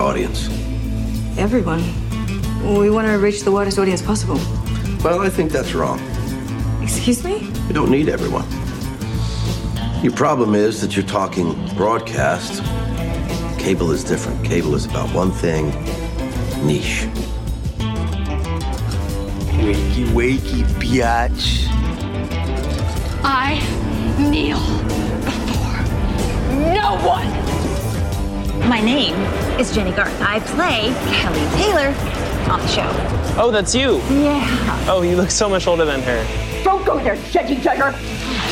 your audience? Everyone. We want to reach the widest audience possible. Well, I think that's wrong. Excuse me? You don't need everyone. Your problem is that you're talking broadcast. Cable is different. Cable is about one thing niche. Wakey, wakey, biatch. I kneel before no one. My name is Jenny Garth. I play Kelly Taylor on the show. Oh, that's you. Yeah. Oh, you look so much older than her. Don't go there, Jenny Tiger.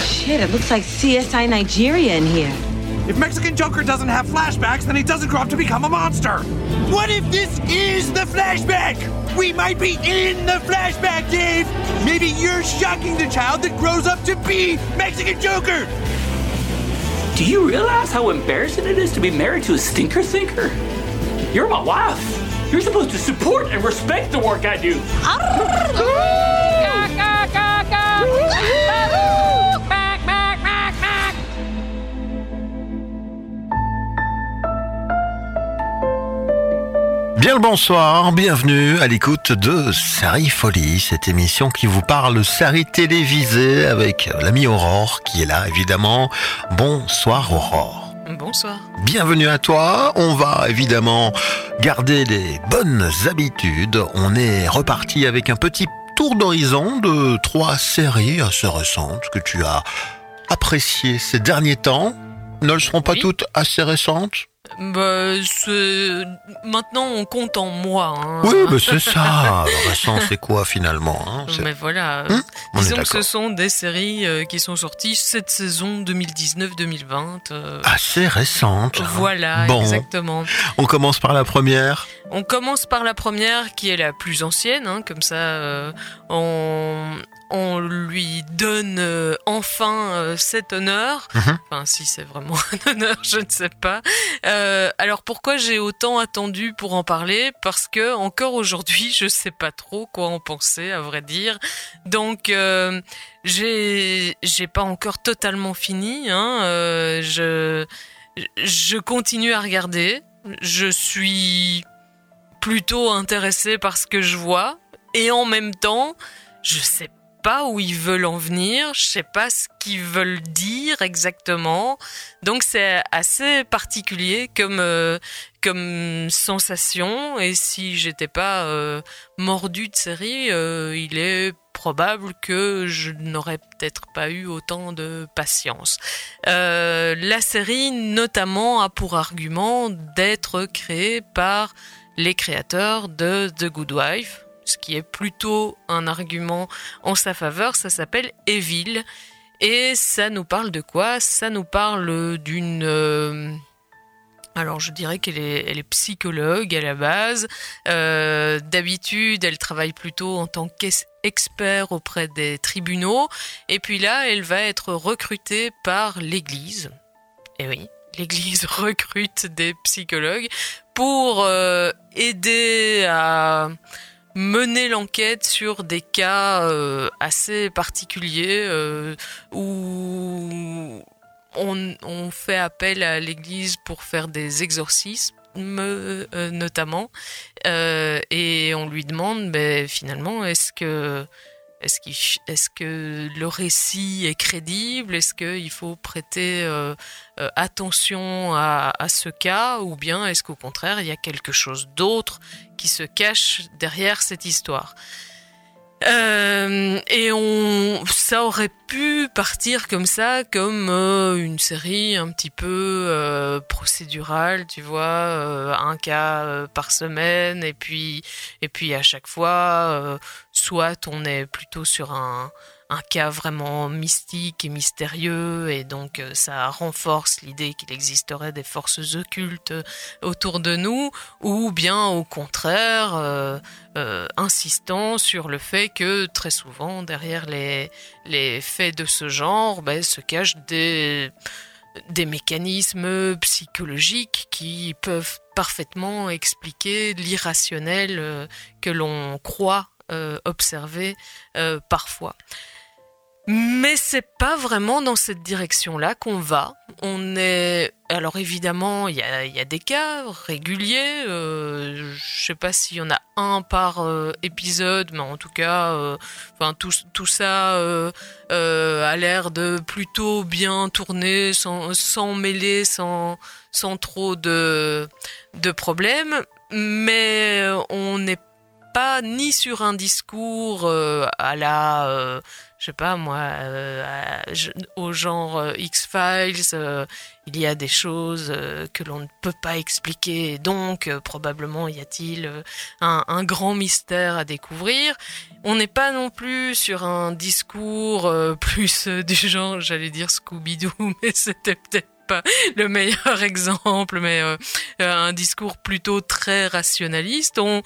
Shit, it looks like CSI Nigeria in here. If Mexican Joker doesn't have flashbacks, then he doesn't grow up to become a monster. What if this is the flashback? We might be in the flashback, Dave. Maybe you're shocking the child that grows up to be Mexican Joker. Do you realize how embarrassing it is to be married to a stinker thinker? You're my wife. You're supposed to support and respect the work I do. Bien le bonsoir, bienvenue à l'écoute de Série Folie, cette émission qui vous parle série télévisée avec l'ami Aurore qui est là évidemment. Bonsoir Aurore. Bonsoir. Bienvenue à toi. On va évidemment garder les bonnes habitudes. On est reparti avec un petit tour d'horizon de trois séries assez récentes que tu as appréciées ces derniers temps. Ne seront pas Oui. toutes assez récentes? Bah, maintenant on compte en mois. hein. Oui, c'est ça. Récent, c'est quoi finalement hein Mais voilà. Hum, on Disons que ce sont des séries euh, qui sont sorties cette saison 2019-2020. euh, Assez récente. hein. Voilà, Bon, exactement. on commence par la première. On commence par la première qui est la plus ancienne, hein, comme ça euh, on, on lui donne euh, enfin euh, cet honneur. Mhm. Enfin, si c'est vraiment un honneur, je ne sais pas. Euh, alors pourquoi j'ai autant attendu pour en parler? Parce que encore aujourd'hui, je sais pas trop quoi en penser, à vrai dire. Donc j'ai j'ai pas encore totalement fini. Hein, je je continue à regarder. Je suis plutôt intéressé par ce que je vois et en même temps, je sais où ils veulent en venir, je sais pas ce qu'ils veulent dire exactement. Donc c'est assez particulier comme euh, comme sensation et si j'étais pas euh, mordu de série, euh, il est probable que je n'aurais peut-être pas eu autant de patience. La série notamment a pour argument d'être créée par les créateurs de The Good Wife, ce qui est plutôt un argument en sa faveur. Ça s'appelle Evil. Et ça nous parle de quoi? Ça nous parle d'une... euh, alors je dirais qu'elle est, elle est psychologue à la base. Euh, D'habitude, elle travaille plutôt en tant qu'expert auprès des tribunaux. Et puis là, elle va être recrutée par l'Église. Et oui, l'Église recrute des psychologues pour euh, aider à mener l'enquête sur des cas euh, assez particuliers euh, où on, fait appel à l'Église pour faire des exorcismes euh, notamment et on lui demande ben, finalement est-ce que est-ce, que le récit est crédible? Est-ce qu'il faut prêter euh, euh, attention à, ce cas? Ou bien est-ce qu'au contraire, il y a quelque chose d'autre qui se cache derrière cette histoire? Euh, et on, ça aurait pu partir comme ça, comme une série un petit peu procédurale, tu vois, un cas par semaine, et puis et puis à chaque fois, soit on est plutôt sur un cas vraiment mystique et mystérieux, et donc euh, ça renforce l'idée qu'il existerait des forces occultes autour de nous, ou bien au contraire, euh, euh, insistant sur le fait que très souvent derrière les, faits de ce genre ben, se cachent des, mécanismes psychologiques qui peuvent parfaitement expliquer l'irrationnel euh, que l'on croit euh, observer euh, parfois. Mais c'est pas vraiment dans cette direction-là qu'on va. On est alors évidemment, il y a, des cas réguliers. Euh, je sais pas s'il y en a un par épisode, mais en tout cas, tout, ça a l'air de plutôt bien tourner, sans, mêler, sans, trop de, de problèmes. Mais on n'est ni sur un discours à la je sais pas moi, euh, au genre euh, X-Files, euh, il y a des choses euh, que l'on ne peut pas expliquer, donc euh, probablement y a-t-il un, un, grand mystère à découvrir. On n'est pas non plus sur un discours plus du genre, j'allais dire Scooby-Doo, mais c'était peut-être pas le meilleur exemple, mais un discours plutôt très rationaliste. On,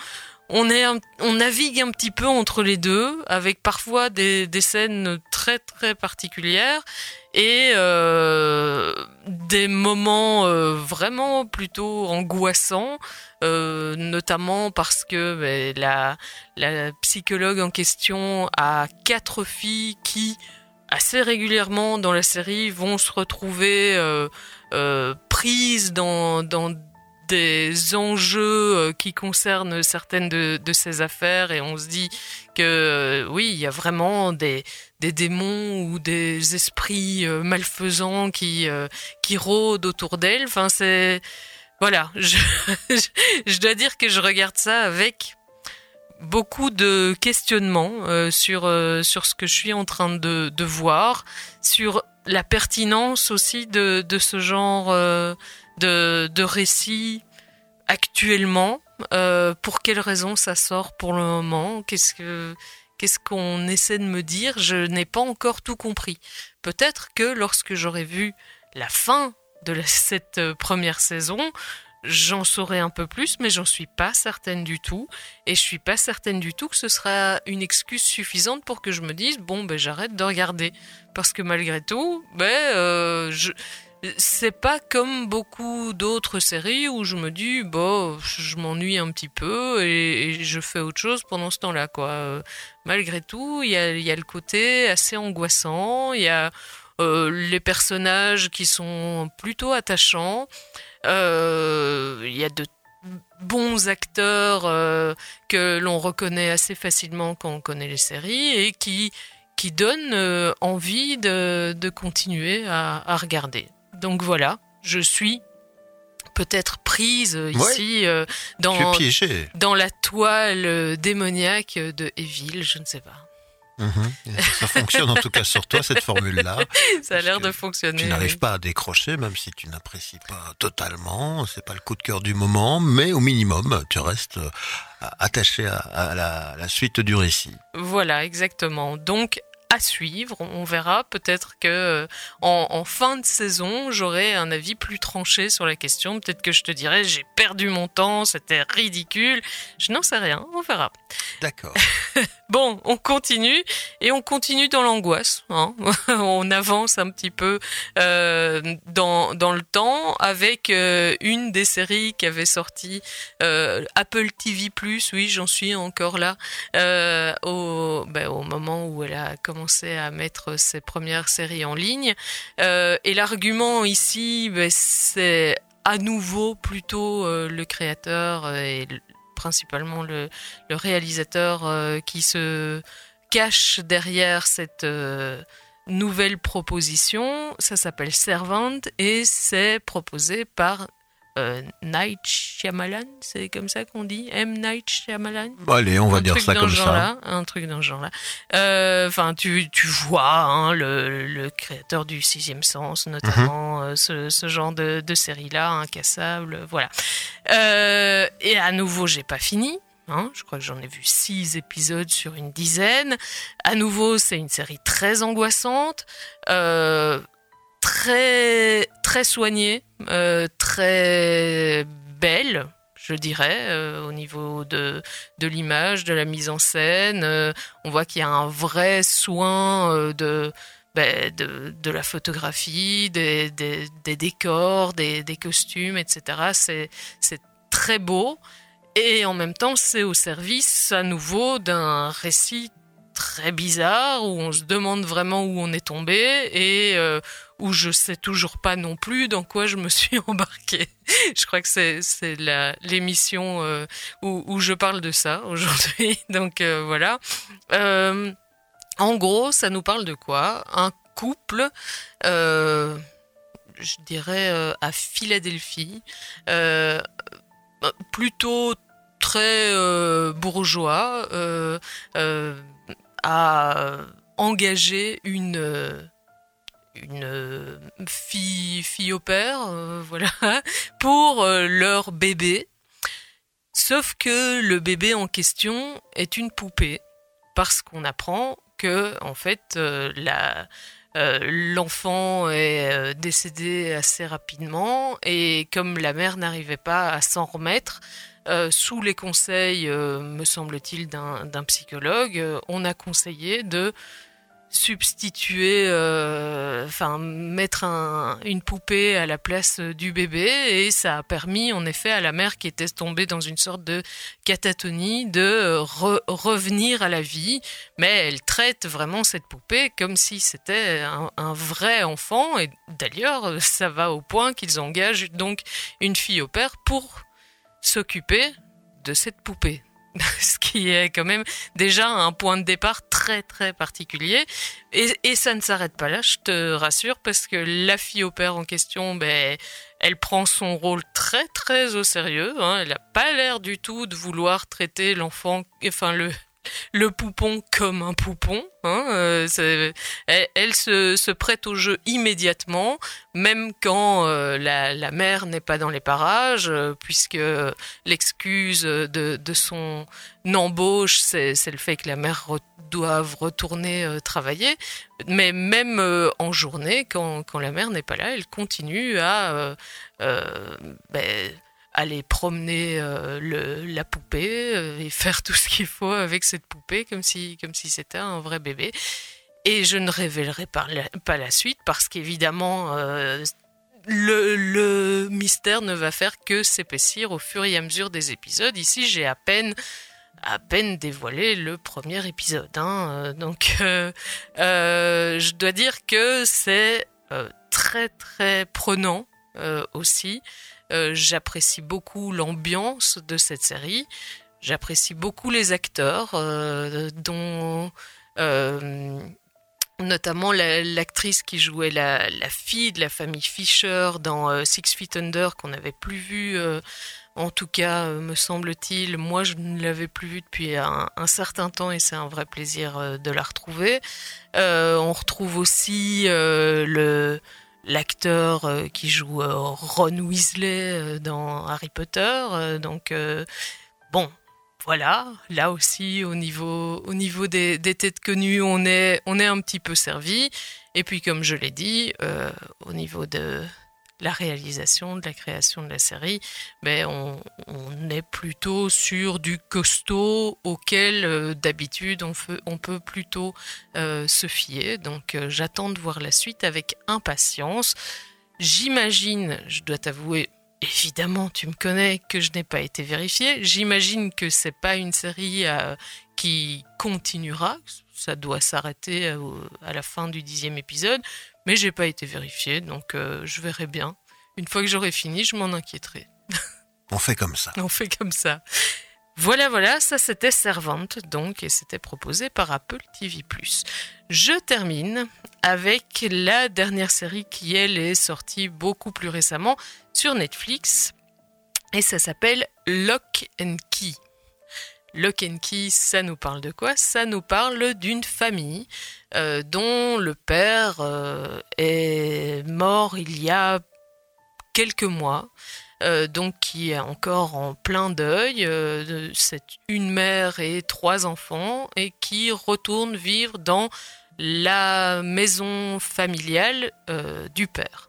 on, est on navigue un petit peu entre les deux, avec parfois des, des scènes très très particulières et euh, des moments euh, vraiment plutôt angoissants, euh, notamment parce que ben, la, la psychologue en question a quatre filles qui assez régulièrement dans la série vont se retrouver euh, euh, prises dans, dans des enjeux euh, qui concernent certaines de, de, ces affaires et on se dit que euh, oui, il y a vraiment des, des démons ou des esprits euh, malfaisants qui, qui rôdent autour d'elle. Enfin, c'est voilà, je, dois dire que je regarde ça avec beaucoup de questionnements sur sur ce que je suis en train de, voir, sur la pertinence aussi de, de ce genre de, de récit actuellement. pour quelles raisons ça sort pour le moment? Qu'est-ce que qu'est-ce qu'on essaie de me dire? Je n'ai pas encore tout compris. Peut-être que lorsque j'aurai vu la fin de cette première saison, j'en saurai un peu plus, mais j'en suis pas certaine du tout. Et je suis pas certaine du tout que ce sera une excuse suffisante pour que je me dise bon ben j'arrête de regarder. Parce que malgré tout, ben euh, je c'est pas comme beaucoup d'autres séries où je me dis bon je m'ennuie un petit peu et, je fais autre chose pendant ce temps-là quoi. Euh, malgré tout, il y a, le côté assez angoissant, il y a euh, les personnages qui sont plutôt attachants. Il euh, y a de bons acteurs que l'on reconnaît assez facilement quand on connaît les séries et qui, qui donnent envie de, de continuer à, regarder. Donc voilà, je suis peut-être prise ici ouais, dans, dans la toile démoniaque de Evil, je ne sais pas. Mmh. Ça fonctionne en tout cas sur toi, cette formule-là. Ça a l'air de fonctionner. Tu n'arrives oui. pas à décrocher, même si tu n'apprécies pas totalement. C'est pas le coup de cœur du moment, mais au minimum, tu restes attaché à, la, à la suite du récit. Voilà, exactement. Donc, à suivre. On verra peut-être que euh, en, en, fin de saison, j'aurai un avis plus tranché sur la question. Peut-être que je te dirai j'ai perdu mon temps, c'était ridicule. Je n'en sais rien, on verra. D'accord. bon, on continue et on continue dans l'angoisse. Hein. on avance un petit peu euh, dans, le temps avec euh, une des séries qui avait sorti euh, Apple TV+. Oui, j'en suis encore là au, ben, au moment où elle a commencé à mettre ses premières séries en ligne. Et l'argument ici, ben, c'est à nouveau plutôt le créateur et principalement le, réalisateur euh, qui se cache derrière cette euh, nouvelle proposition. Ça s'appelle Servant et c'est proposé par euh, Night Shyamalan, c'est comme ça qu'on dit? M Night Shyamalan? Bon, allez, on va un dire ça comme ça. Là, un truc dans ce genre-là. Enfin, euh, tu, tu vois hein, le, le, créateur du Sixième Sens, notamment mm -hmm. euh, ce, ce, genre de, de série-là, incassable, voilà. Et à nouveau, j'ai pas fini. Hein, je crois que j'en ai vu six épisodes sur une dizaine. À nouveau, c'est une série très angoissante. Euh, très très soignée, euh, très belle, je dirais, euh, au niveau de, de l'image, de la mise en scène. Euh, on voit qu'il y a un vrai soin de, ben, de, de, la photographie, des, des, des décors, des, des, costumes, etc. C'est très beau. Et en même temps, c'est au service à nouveau d'un récit très bizarre, où on se demande vraiment où on est tombé et euh, où je sais toujours pas non plus dans quoi je me suis embarqué. je crois que c'est c'est la l'émission euh, où, je parle de ça aujourd'hui. Donc euh, voilà. En gros, ça nous parle de quoi? Un couple. Je dirais à Philadelphie, plutôt très bourgeois, euh, euh, a engagé une euh, euh, fille fille au père, voilà, pour leur bébé. Sauf que le bébé en question est une poupée, parce qu'on apprend que en fait la l'enfant est décédé assez rapidement et comme la mère n'arrivait pas à s'en remettre, euh, sous les conseils, euh, me semble-t-il, d'un psychologue, euh, on a conseillé de substituer, enfin mettre un- une poupée à la place du bébé et ça a permis en effet à la mère qui était tombée dans une sorte de catatonie de re- revenir à la vie, mais elle traite vraiment cette poupée comme si c'était un, un vrai enfant et d'ailleurs ça va au point qu'ils engagent donc une fille au père pour s'occuper de cette poupée. Ce qui est quand même déjà un point de départ très très particulier. Et, et ça ne s'arrête pas là, je te rassure, parce que la fille au père en question, ben, elle prend son rôle très très au sérieux. Hein. Elle n'a pas l'air du tout de vouloir traiter l'enfant, enfin le le poupon comme un poupon. Hein, euh, elle, se, se prête au jeu immédiatement, même quand euh, la, la mère n'est pas dans les parages, euh, puisque l'excuse de, de son embauche, c'est le fait que la mère re- doive retourner travailler. Mais même en journée, quand, quand la mère n'est pas là, elle continue à ben, aller promener euh, la poupée euh, et faire tout ce qu'il faut avec cette poupée comme si comme si c'était un vrai bébé. Et je ne révélerai pas la, suite parce qu'évidemment euh, le, mystère ne va faire que s'épaissir au fur et à mesure des épisodes. Ici, j'ai à peine à peine dévoilé le premier épisode. hein. Donc, je dois dire que c'est très très prenant aussi. Euh, J'apprécie beaucoup l'ambiance de cette série. J'apprécie beaucoup les acteurs, euh, dont euh, notamment la- l'actrice qui jouait la, fille de la famille Fisher dans Six Feet Under, qu'on n'avait plus vu, euh, en tout cas, me semble-t-il. Moi, je ne l'avais plus vue depuis un, certain temps et c'est un vrai plaisir de la retrouver. On retrouve aussi le l'acteur euh, qui joue euh, Ron Weasley euh, dans Harry Potter. donc, bon, voilà, là aussi au niveau au niveau des, des têtes connues, on est on est un petit peu servi. Et puis comme je l'ai dit, au niveau de la réalisation, de la création de la série, ben on, est plutôt sur du costaud auquel euh, d'habitude on, peut plutôt euh, se fier. Donc euh, j'attends de voir la suite avec impatience. J'imagine, je dois t'avouer, évidemment, tu me connais, que je n'ai pas été vérifié. J'imagine que c'est pas une série qui continuera. Ça doit s'arrêter à la fin du dixième épisode, mais j'ai pas été vérifié, donc euh, je verrai bien. Une fois que j'aurai fini, je m'en inquiéterai. On fait comme ça. On fait comme ça. Voilà, voilà, ça c'était Servante, donc, et c'était proposé par Apple TV+. Je termine avec la dernière série qui, elle, est sortie beaucoup plus récemment sur Netflix, et ça s'appelle Lock and Key. And Key, ça nous parle de quoi? Ça nous parle d'une famille euh, dont le père euh, est mort il y a quelques mois, euh, donc qui est encore en plein deuil. De- c'est une mère et trois enfants et qui retourne vivre dans la maison familiale du père.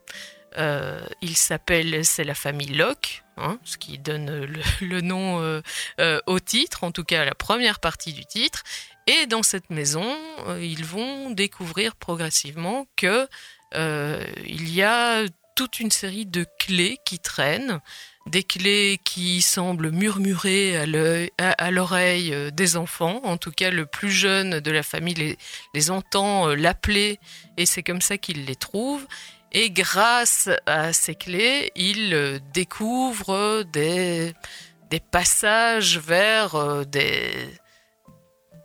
Il s'appelle, c'est la famille Locke, hein, ce qui donne le, le nom euh, euh, au titre, en tout cas à la première partie du titre. Et dans cette maison, euh, ils vont découvrir progressivement que euh, il y a toute une série de clés qui traînent des clés qui semblent murmurer à l'oreille des enfants. En tout cas, le plus jeune de la famille les, les entend l'appeler et c'est comme ça qu'il les trouve. Et grâce à ces clés, il découvre des, passages vers des,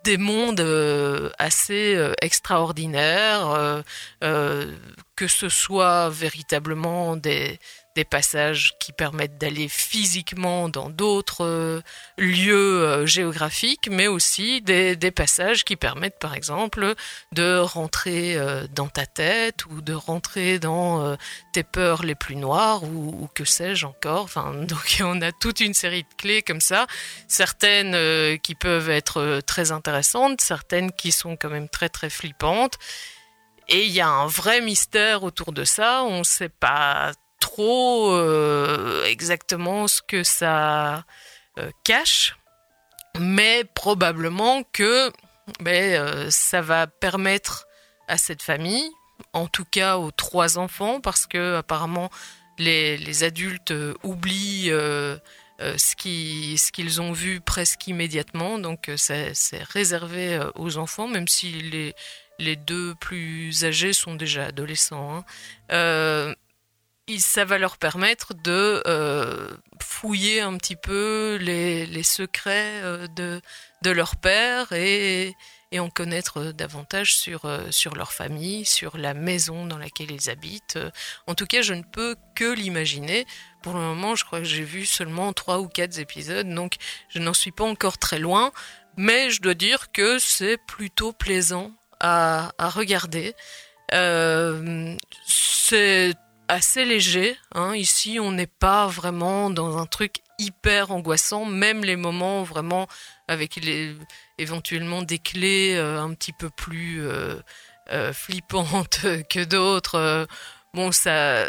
des mondes euh, assez euh, extraordinaires, euh, que ce soit véritablement des, des passages qui permettent d'aller physiquement dans d'autres euh, lieux euh, géographiques, mais aussi des, passages qui permettent par exemple de rentrer euh, dans ta tête ou de rentrer dans tes peurs les plus noires ou, que sais-je encore. Enfin, donc on a toute une série de clés comme ça, certaines qui peuvent être très intéressantes, certaines qui sont quand même très très flippantes. Et il y a un vrai mystère autour de ça. On ne sait pas euh, exactement ce que ça euh, cache, mais probablement que ben, euh, ça va permettre à cette famille, en tout cas aux trois enfants, parce que apparemment les, adultes oublient ce qu'ils ont vu presque immédiatement, donc c'est réservé aux enfants, même si les, les deux plus âgés sont déjà adolescents. Hein ça va leur permettre de euh, fouiller un petit peu les, secrets euh, de, de leur père et, et en connaître davantage sur, euh, sur leur famille, sur la maison dans laquelle ils habitent. En tout cas, je ne peux que l'imaginer. Pour le moment, je crois que j'ai vu seulement trois ou quatre épisodes, donc je n'en suis pas encore très loin. Mais je dois dire que c'est plutôt plaisant à, à regarder. c'est assez léger. Hein. Ici, on n'est pas vraiment dans un truc hyper angoissant, même les moments vraiment avec les, éventuellement des clés euh, un petit peu plus euh, euh, flippantes que d'autres. bon, ça,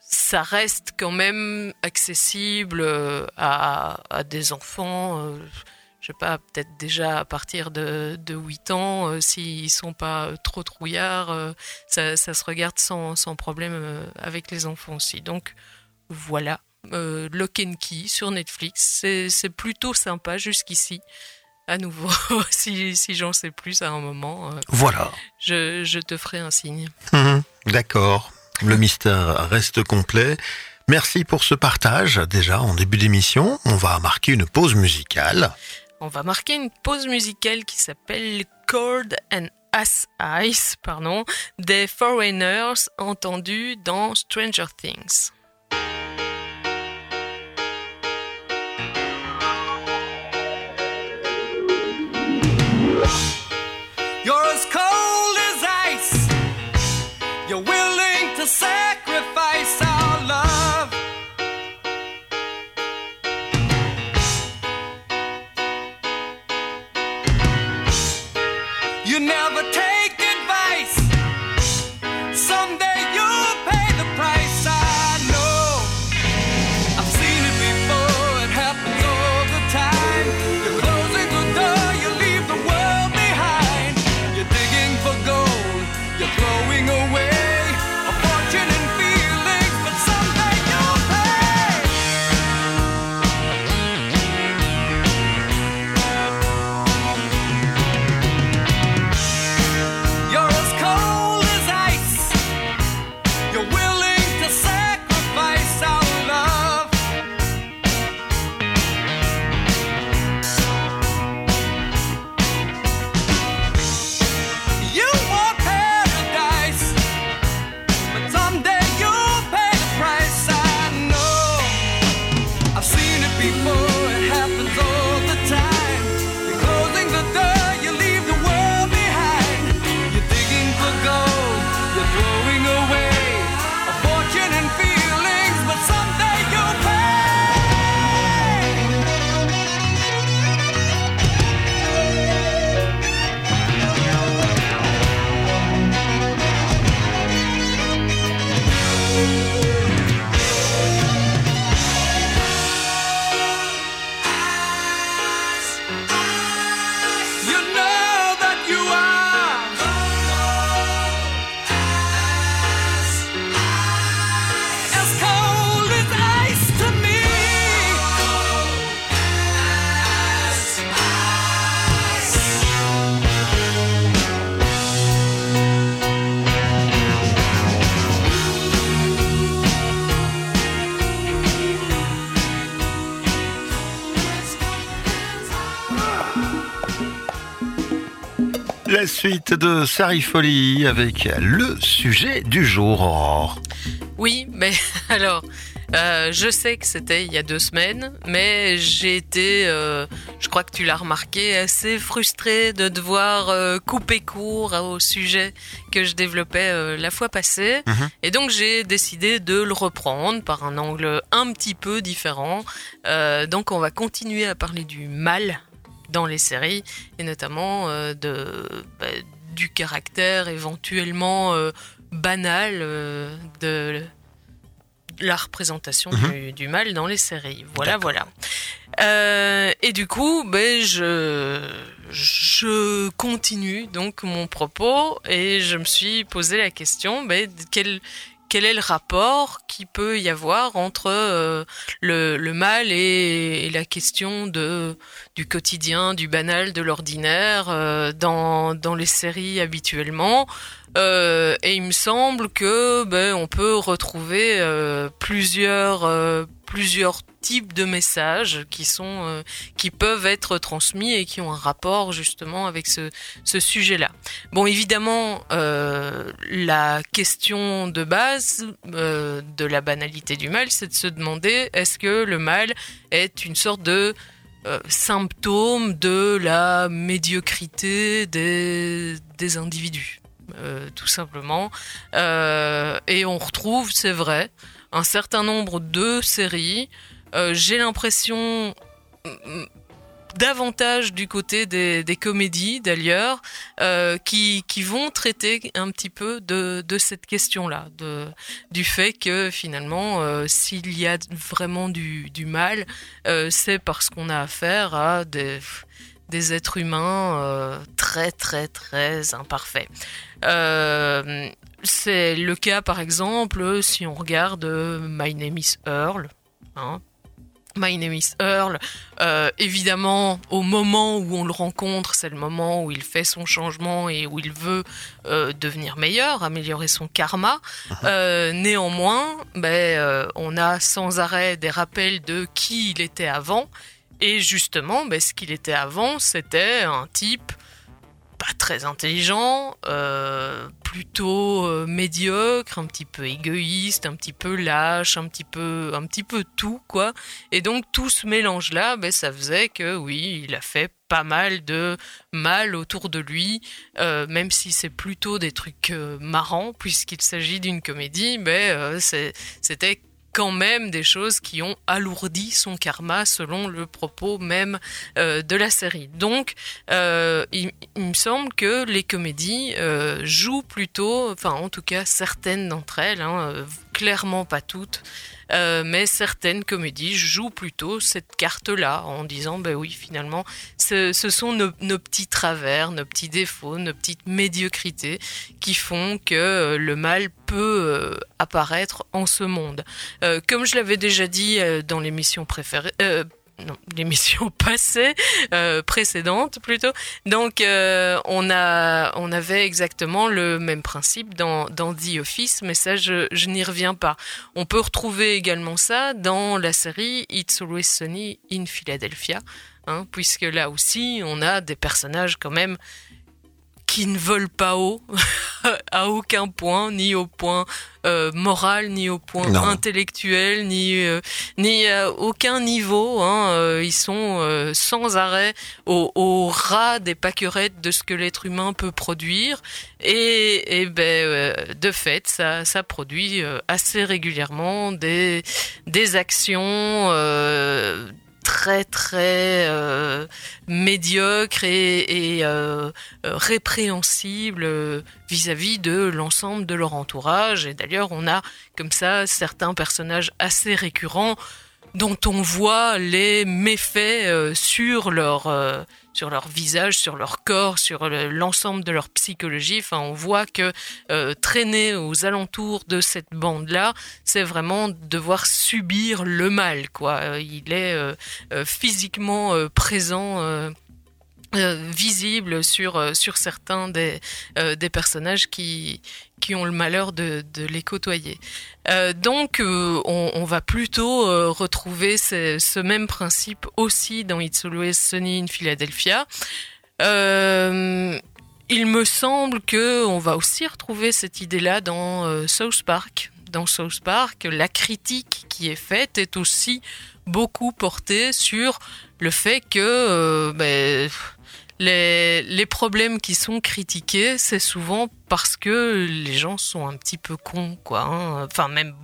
ça reste quand même accessible à, à des enfants je sais pas, peut-être déjà à partir de, de 8 ans, euh, s'ils sont pas trop trouillards, euh, ça, ça, se regarde sans, sans problème euh, avec les enfants aussi. Donc voilà, Lock and Key sur Netflix, c'est plutôt sympa jusqu'ici. À nouveau, si, si j'en sais plus à un moment, voilà. je, je, te ferai un signe. Mhm, d'accord, le mystère reste complet. Merci pour ce partage. Déjà, en début d'émission, on va marquer une pause musicale on va marquer une pause musicale qui s'appelle Cold and As Ice, pardon, des Foreigners entendus dans Stranger Things. You're as cold as ice. You're willing to sacrifice la suite de Sarifoli avec le sujet du jour, Aurore. Oui, mais alors, euh, je sais que c'était il y a deux semaines, mais j'ai été, euh, je crois que tu l'as remarqué, assez frustrée de devoir euh, couper court au sujet que je développais la fois passée. Mhm. Et donc j'ai décidé de le reprendre par un angle un petit peu différent. Donc on va continuer à parler du mal dans les séries, et notamment euh, de, bah, du caractère éventuellement euh, banal euh, de la représentation Mhm. du, du mal dans les séries. Voilà, voilà. Et du coup, ben, je, je continue donc mon propos et je me suis posé la question, ben, quel, quel est le rapport qui peut y avoir entre euh, le, mal et, la question du quotidien, du banal, de l'ordinaire euh, dans les séries habituellement. Euh, et il me semble que ben, on peut retrouver euh, plusieurs euh, plusieurs types de messages qui sont euh, qui peuvent être transmis et qui ont un rapport justement avec ce, ce sujet-là. Bon, évidemment, euh, la question de base euh, de la banalité du mal, c'est de se demander est-ce que le mal est une sorte de euh, symptôme de la médiocrité des, des individus? Euh, tout simplement. Euh, et on retrouve, c'est vrai, un certain nombre de séries. Euh, J'ai l'impression mm, davantage du côté des, comédies d'ailleurs qui, qui vont traiter un petit peu de, de cette question-là, du fait que finalement s'il y a vraiment du, du mal, c'est parce qu'on a affaire à des, des êtres humains euh, très très très imparfaits. Euh, c'est le cas par exemple si on regarde euh, My Name is Earl. Hein, My Name is Earl. Euh, évidemment, au moment où on le rencontre, c'est le moment où il fait son changement et où il veut euh, devenir meilleur, améliorer son karma. Euh, néanmoins, ben, on a sans arrêt des rappels de qui il était avant. Et justement, ben, ce qu'il était avant, c'était un type pas très intelligent, euh, plutôt euh, médiocre, un petit peu égoïste, un petit peu lâche, un petit peu, un petit peu tout quoi. Et donc tout ce mélange là, ben ça faisait que oui, il a fait pas mal de mal autour de lui, euh, même si c'est plutôt des trucs marrants puisqu'il s'agit d'une comédie, mais c'est- c'était quand même des choses qui ont alourdi son karma selon le propos même euh, de la série. Donc, euh, il, me semble que les comédies euh, jouent plutôt, enfin en tout cas certaines d'entre elles, hein, clairement pas toutes, euh, mais certaines comédies jouent plutôt cette carte-là en disant, ben oui, finalement, ce, sont nos, petits travers, nos petits défauts, nos petites médiocrités qui font que euh, le mal peut euh, apparaître en ce monde. Comme je l'avais déjà dit dans l'émission préférée. L'émission passée, euh, précédente plutôt. Donc, euh, on a, on avait exactement le même principe dans, dans The Office, mais ça, je, je n'y reviens pas. On peut retrouver également ça dans la série It's Always Sunny in Philadelphia, hein, puisque là aussi, on a des personnages quand même qui ne volent pas haut à aucun point, ni au point euh, moral, ni au point Non. intellectuel, ni euh, ni à aucun niveau. Hein, euh, ils sont sans arrêt au, au ras des pâquerettes de ce que l'être humain peut produire, et, et ben de fait, ça ça produit assez régulièrement des des actions. Très très euh, médiocre et, euh, euh, répréhensible vis-à-vis de l'ensemble de leur entourage. Et d'ailleurs, on a comme ça certains personnages assez récurrents dont on voit les méfaits sur leur sur leur visage, sur leur corps, sur le- l'ensemble de leur psychologie. Enfin, on voit que euh, traîner aux alentours de cette bande-là, c'est vraiment devoir subir le mal. Quoi, Euh, il est euh, physiquement présent. Euh, visible sur euh, sur certains des euh, des personnages qui qui ont le malheur de, de les côtoyer. Donc, on, va plutôt retrouver ce, même principe aussi dans It's Always Sunny in Philadelphia. Il me semble que on va aussi retrouver cette idée-là dans South Park. Dans South Park, la critique qui est faite est aussi beaucoup portée sur le fait que ben, les, problèmes qui sont critiqués, c'est souvent parce que les gens sont un petit peu cons, quoi. hein. Enfin, même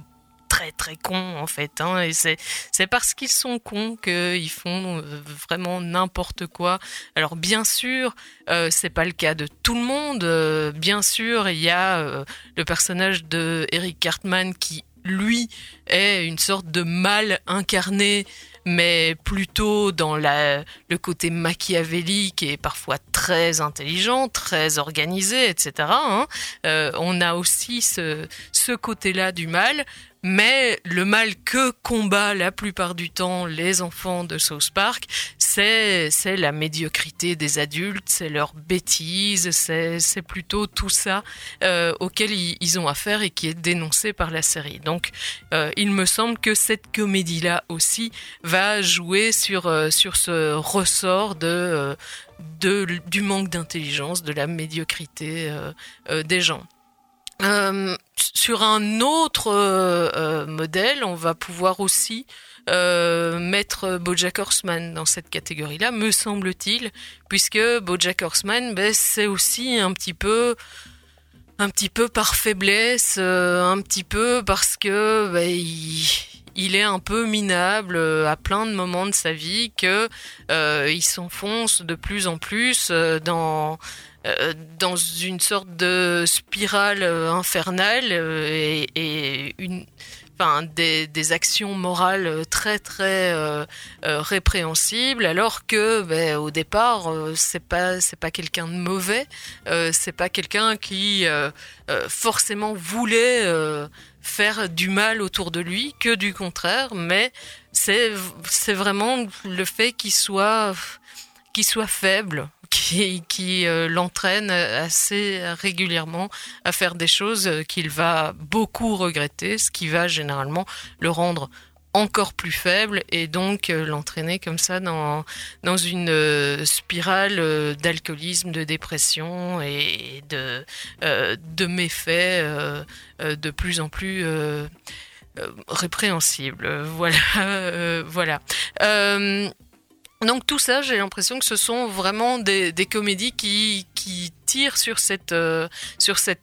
très très cons en fait hein, et c'est c'est parce qu'ils sont cons qu'ils font euh, vraiment n'importe quoi alors bien sûr euh, c'est pas le cas de tout le monde Euh, bien sûr il y a euh, le personnage de Eric Cartman qui lui est une sorte de mal incarné mais plutôt dans le côté machiavélique et parfois très intelligent, très organisé, etc. hein. Euh, on a aussi ce côté-là du mal, mais le mal que combat la plupart du temps les enfants de South Park, c'est la médiocrité des adultes, c'est leur bêtise, c'est plutôt tout ça euh, auquel ils, ont affaire et qui est dénoncé par la série. Donc, euh, il me semble que cette comédie-là aussi va jouer sur euh, sur ce ressort de de du manque d'intelligence, de la médiocrité des gens. Euh, sur un autre euh, euh, modèle, on va pouvoir aussi mettre BoJack Horseman dans cette catégorie-là, me semble-t-il, puisque BoJack Horseman, ben, c'est aussi un petit peu par faiblesse, un petit peu parce que ben, est un peu minable à plein de moments de sa vie, que euh, il s'enfonce de plus en plus dans euh, dans une sorte de spirale euh, infernale euh, et, une enfin des, des actions morales très très répréhensibles alors que ben, au départ euh, c'est pas c'est pas quelqu'un de mauvais c'est pas quelqu'un qui forcément voulait faire du mal autour de lui que du contraire mais c'est c'est vraiment le fait qu'il soit qu'il soit faible qui, euh, l'entraîne assez régulièrement à faire des choses qu'il va beaucoup regretter, ce qui va généralement le rendre encore plus faible et donc euh, l'entraîner comme ça dans, dans une euh, spirale d'alcoolisme, de dépression et de, de méfaits de plus en plus répréhensibles. Voilà. voilà. Donc tout ça, j'ai l'impression que ce sont vraiment des, comédies qui, tirent sur cette, euh,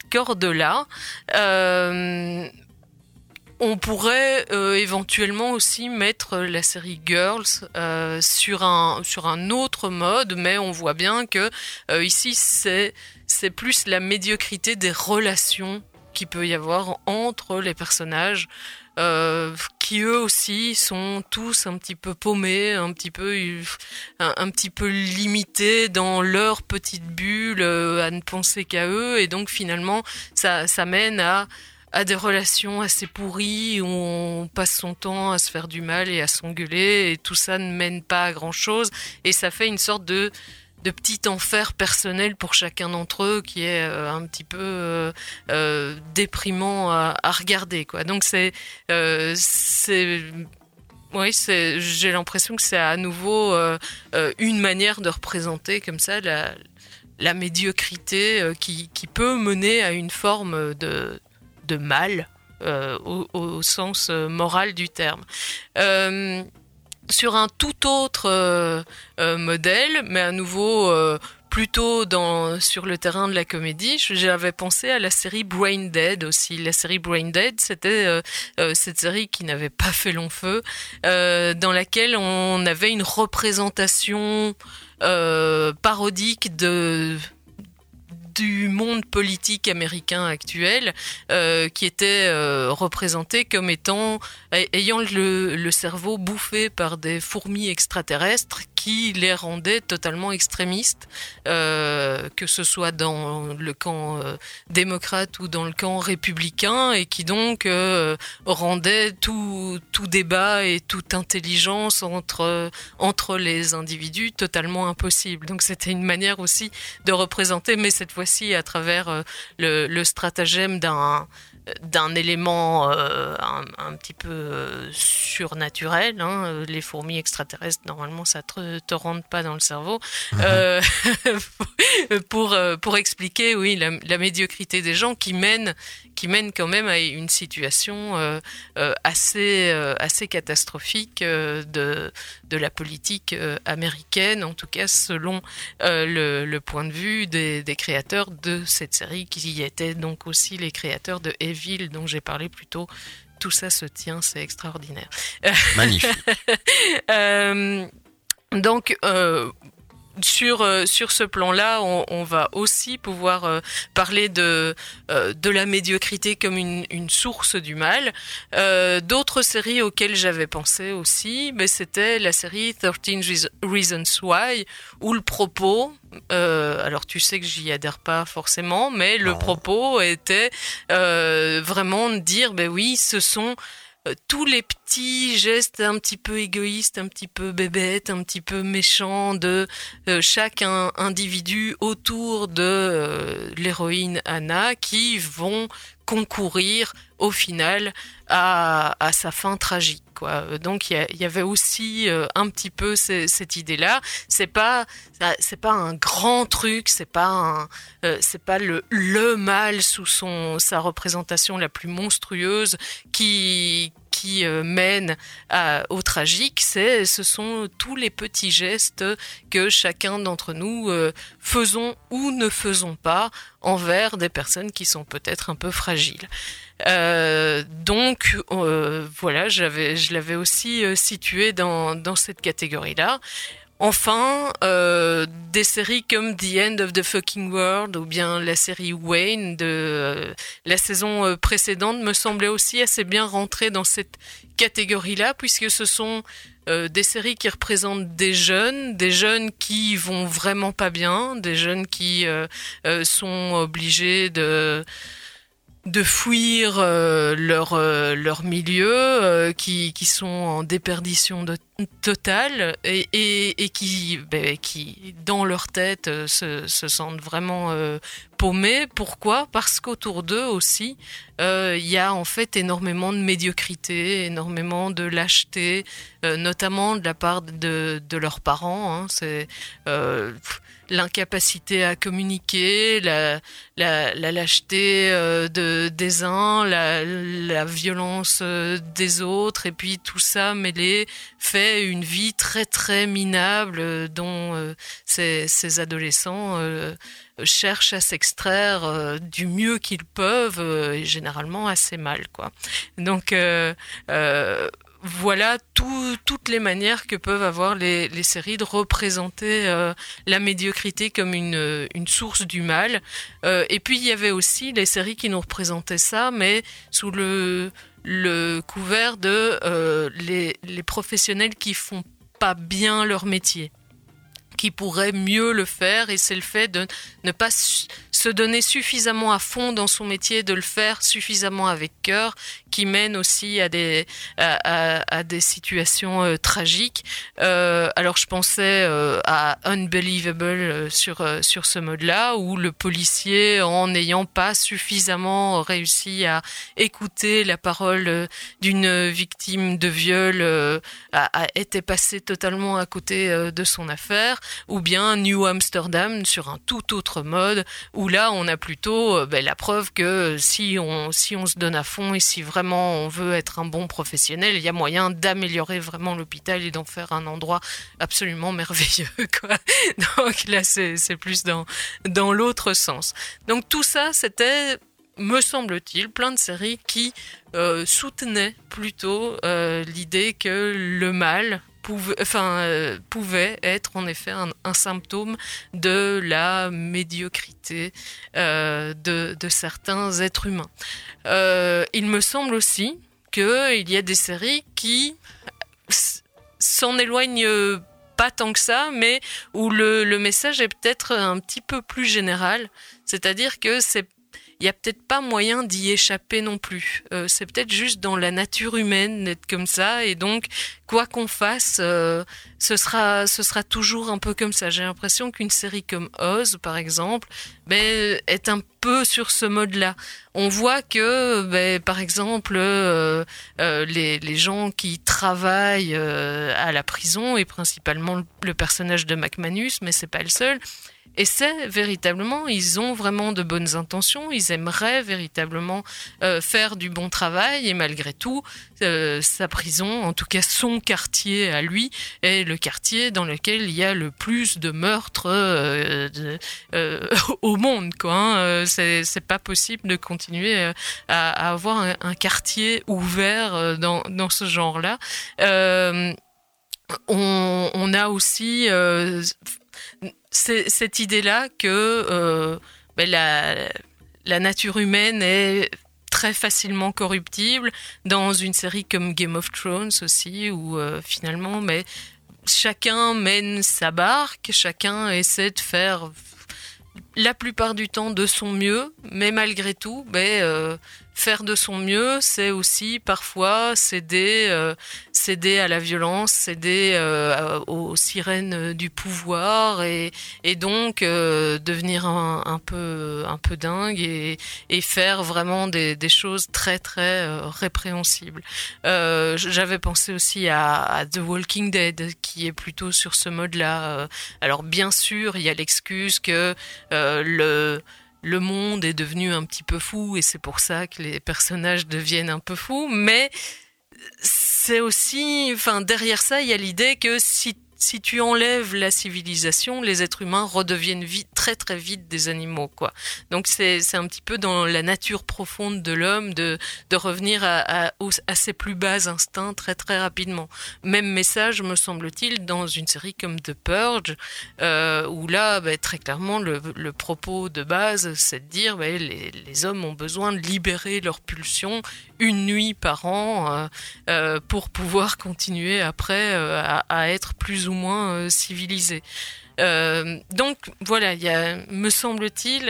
corde-là. Euh, on pourrait euh, éventuellement aussi mettre la série Girls sur un sur un autre mode, mais on voit bien que ici c'est c'est plus la médiocrité des relations qu'il peut y avoir entre les personnages. Euh, qui eux aussi sont tous un petit peu paumés, un petit peu un, petit peu limités dans leur petite bulle, euh, à ne penser qu'à eux, et donc finalement ça ça mène à à des relations assez pourries où on passe son temps à se faire du mal et à s'engueuler. Et tout ça ne mène pas à grand chose et ça fait une sorte de de petit enfer personnel pour chacun d'entre eux qui est euh, un petit peu euh, euh, déprimant à, regarder quoi donc c'est c'est oui, j'ai l'impression que c'est à nouveau une manière de représenter comme ça la, médiocrité qui, peut mener à une forme de, de mal au, sens moral du terme. Sur un tout autre euh, euh, modèle, mais à nouveau euh, plutôt sur le terrain de la comédie, j'avais pensé à la série Brain Dead aussi. La série Brain Dead, c'était cette série qui n'avait pas fait long feu, dans laquelle on avait une représentation parodique de du monde politique américain actuel euh, qui était euh, représenté comme étant ay- ayant le, le cerveau bouffé par des fourmis extraterrestres qui les rendaient totalement extrémistes euh, que ce soit dans le camp démocrate ou dans le camp républicain et qui donc rendait tout, tout débat et toute intelligence entre, entre les individus totalement impossible. Donc c'était une manière aussi de représenter, mais cette fois-ci à travers euh, le, le stratagème d'un d'un élément euh, un, un petit peu euh, surnaturel. hein. Euh, Les fourmis extraterrestres, normalement, ça te, te rentre pas dans le cerveau. Euh, pour, pour expliquer, oui, la, la médiocrité des gens qui mènent, qui mènent quand même à une situation assez, assez catastrophique de, de la politique américaine, en tout cas selon le, le point de vue des, des créateurs de cette série, qui étaient donc aussi les créateurs de Evil, dont j'ai parlé plus tôt. Tout ça se tient, c'est extraordinaire. Magnifique. Euh, donc, euh, sur, euh, sur ce plan-là, on, on va aussi pouvoir euh, parler de, euh, de la médiocrité comme une, une source du mal. Euh, D'autres séries auxquelles j'avais pensé aussi, mais c'était la série 13 Reas- Reasons Why, où le propos, euh, alors tu sais que j'y adhère pas forcément, mais le propos était euh, vraiment de dire, ben oui, ce sont tous les petits gestes un petit peu égoïstes, un petit peu bébêtes, un petit peu méchants de euh, chaque individu autour de euh, l'héroïne Anna qui vont concourir au final à, à sa fin tragique. Euh, Donc il y, avait aussi euh, un petit peu ce- cette idée-là. C'est pas c'est pas un grand truc, c'est pas euh, c'est pas le mal sous son sa représentation la plus monstrueuse qui qui mène au tragique, c'est ce sont tous les petits gestes que chacun d'entre nous faisons ou ne faisons pas envers des personnes qui sont peut-être un peu fragiles. Euh, donc euh, voilà, je l'avais aussi euh, situé dans, cette catégorie-là. Enfin, des séries comme The End of the Fucking World ou bien la série Wayne de la saison précédente me semblaient aussi assez bien rentrer dans cette catégorie-là puisque ce sont des séries qui représentent des jeunes, des jeunes qui vont vraiment pas bien, des jeunes qui sont obligés de de fuir euh, leur euh, leur milieu, euh, qui qui sont en déperdition de, totale et, et, et qui ben, qui dans leur tête euh, se, se sentent vraiment euh, paumés. Pourquoi? Parce qu'autour d'eux aussi, euh, il y a en fait énormément de médiocrité, énormément de lâcheté, notamment de la part de, de leurs parents. Hein. C'est euh, l'incapacité à communiquer, la, la, lâcheté euh, de, des uns, la, violence euh, des autres, et puis tout ça mêlé fait une vie très très minable euh, dont ces, adolescents cherchent à s'extraire du mieux qu'ils peuvent, généralement assez mal. quoi. Donc voilà tout- toutes les manières que peuvent avoir les, séries de représenter euh, la médiocrité comme une, une source du mal. Euh, et puis il y avait aussi les séries qui nous représentaient ça, mais sous le, couvert de euh, les, les professionnels qui font pas bien leur métier qui pourrait mieux le faire et c'est le fait de ne pas se donner suffisamment à fond dans son métier, de le faire suffisamment avec cœur, qui mène aussi à des à, des situations euh, tragiques. Euh, alors je pensais euh, à Unbelievable sur sur ce mode-là où le policier en n'ayant pas suffisamment réussi à écouter la parole d'une victime de viol a, a été passé totalement à côté de son affaire ou bien New Amsterdam sur un tout autre mode où là on a plutôt euh, ben, la preuve que si on si on se donne à fond et si vraiment on veut être un bon professionnel il y a moyen d'améliorer vraiment l'hôpital et d'en faire un endroit absolument merveilleux donc là c'est c'est plus dans dans l'autre sens. Donc tout ça c'était me semble-t-il, plein de séries qui euh, soutenaient plutôt euh, l'idée que le mal euh, pouvait être en effet un, symptôme de la médiocrité euh, de, certains êtres humains. Euh, il me semble aussi qu'il y a des séries qui s'en éloignent pas tant que ça, mais où le, le message est peut-être un petit peu plus général. C'est-à-dire que c'est il y a peut-être pas moyen d'y échapper non plus. Euh, c'est peut-être juste dans la nature humaine d'être comme ça, et donc quoi qu'on fasse, euh, ce sera ce sera toujours un peu comme ça. J'ai l'impression qu'une série comme Oz, par exemple, ben, est un peu sur ce mode-là. On voit que, ben, par exemple, euh, les, les gens qui travaillent à la prison, et principalement le, le personnage de McManus, mais c'est pas le seul, essaient véritablement, ils ont vraiment de bonnes intentions, ils aimeraient véritablement euh, faire du bon travail et malgré tout, euh, sa prison, en tout cas son quartier à lui, est le quartier dans lequel il y a le plus de meurtres euh, de- euh, au monde. Quoi, hein. Euh, c'est, c'est pas possible de continuer euh, à, à avoir un, quartier ouvert dans, dans ce genre-là. On, on a aussi c'est- cette idée-là que euh, ben, la, nature humaine est très facilement corruptible dans une série comme Game of Thrones aussi où euh, finalement mais chacun mène sa barque chacun essaie de faire la plupart du temps de son mieux mais malgré tout ben, euh, faire de son mieux c'est aussi parfois céder céder à la violence, céder euh, aux sirènes du pouvoir et, donc euh, devenir un, peu un peu dingue et, faire vraiment des, choses très très euh, répréhensibles. J'avais pensé aussi à, à The Walking Dead qui est plutôt sur ce mode-là. Alors bien sûr, il y a l'excuse que le le monde est devenu un petit peu fou et c'est pour ça que les personnages deviennent un peu fous, mais c'est aussi, enfin, derrière ça, il y a l'idée que si, si tu enlèves la civilisation, les êtres humains redeviennent vite, très très vite des animaux, quoi. Donc c'est, un petit peu dans la nature profonde de l'homme de, de revenir à, à, ses plus bas instincts très très rapidement. Même message, me semble-t-il, dans une série comme The Purge, euh, où là, bah, très clairement, le, le propos de base, c'est de dire, bah, les, les hommes ont besoin de libérer leurs pulsions une nuit par an euh, euh, pour pouvoir continuer après euh, à, être plus ou moins civilisés. Euh, donc voilà, il y a, me semble-t-il,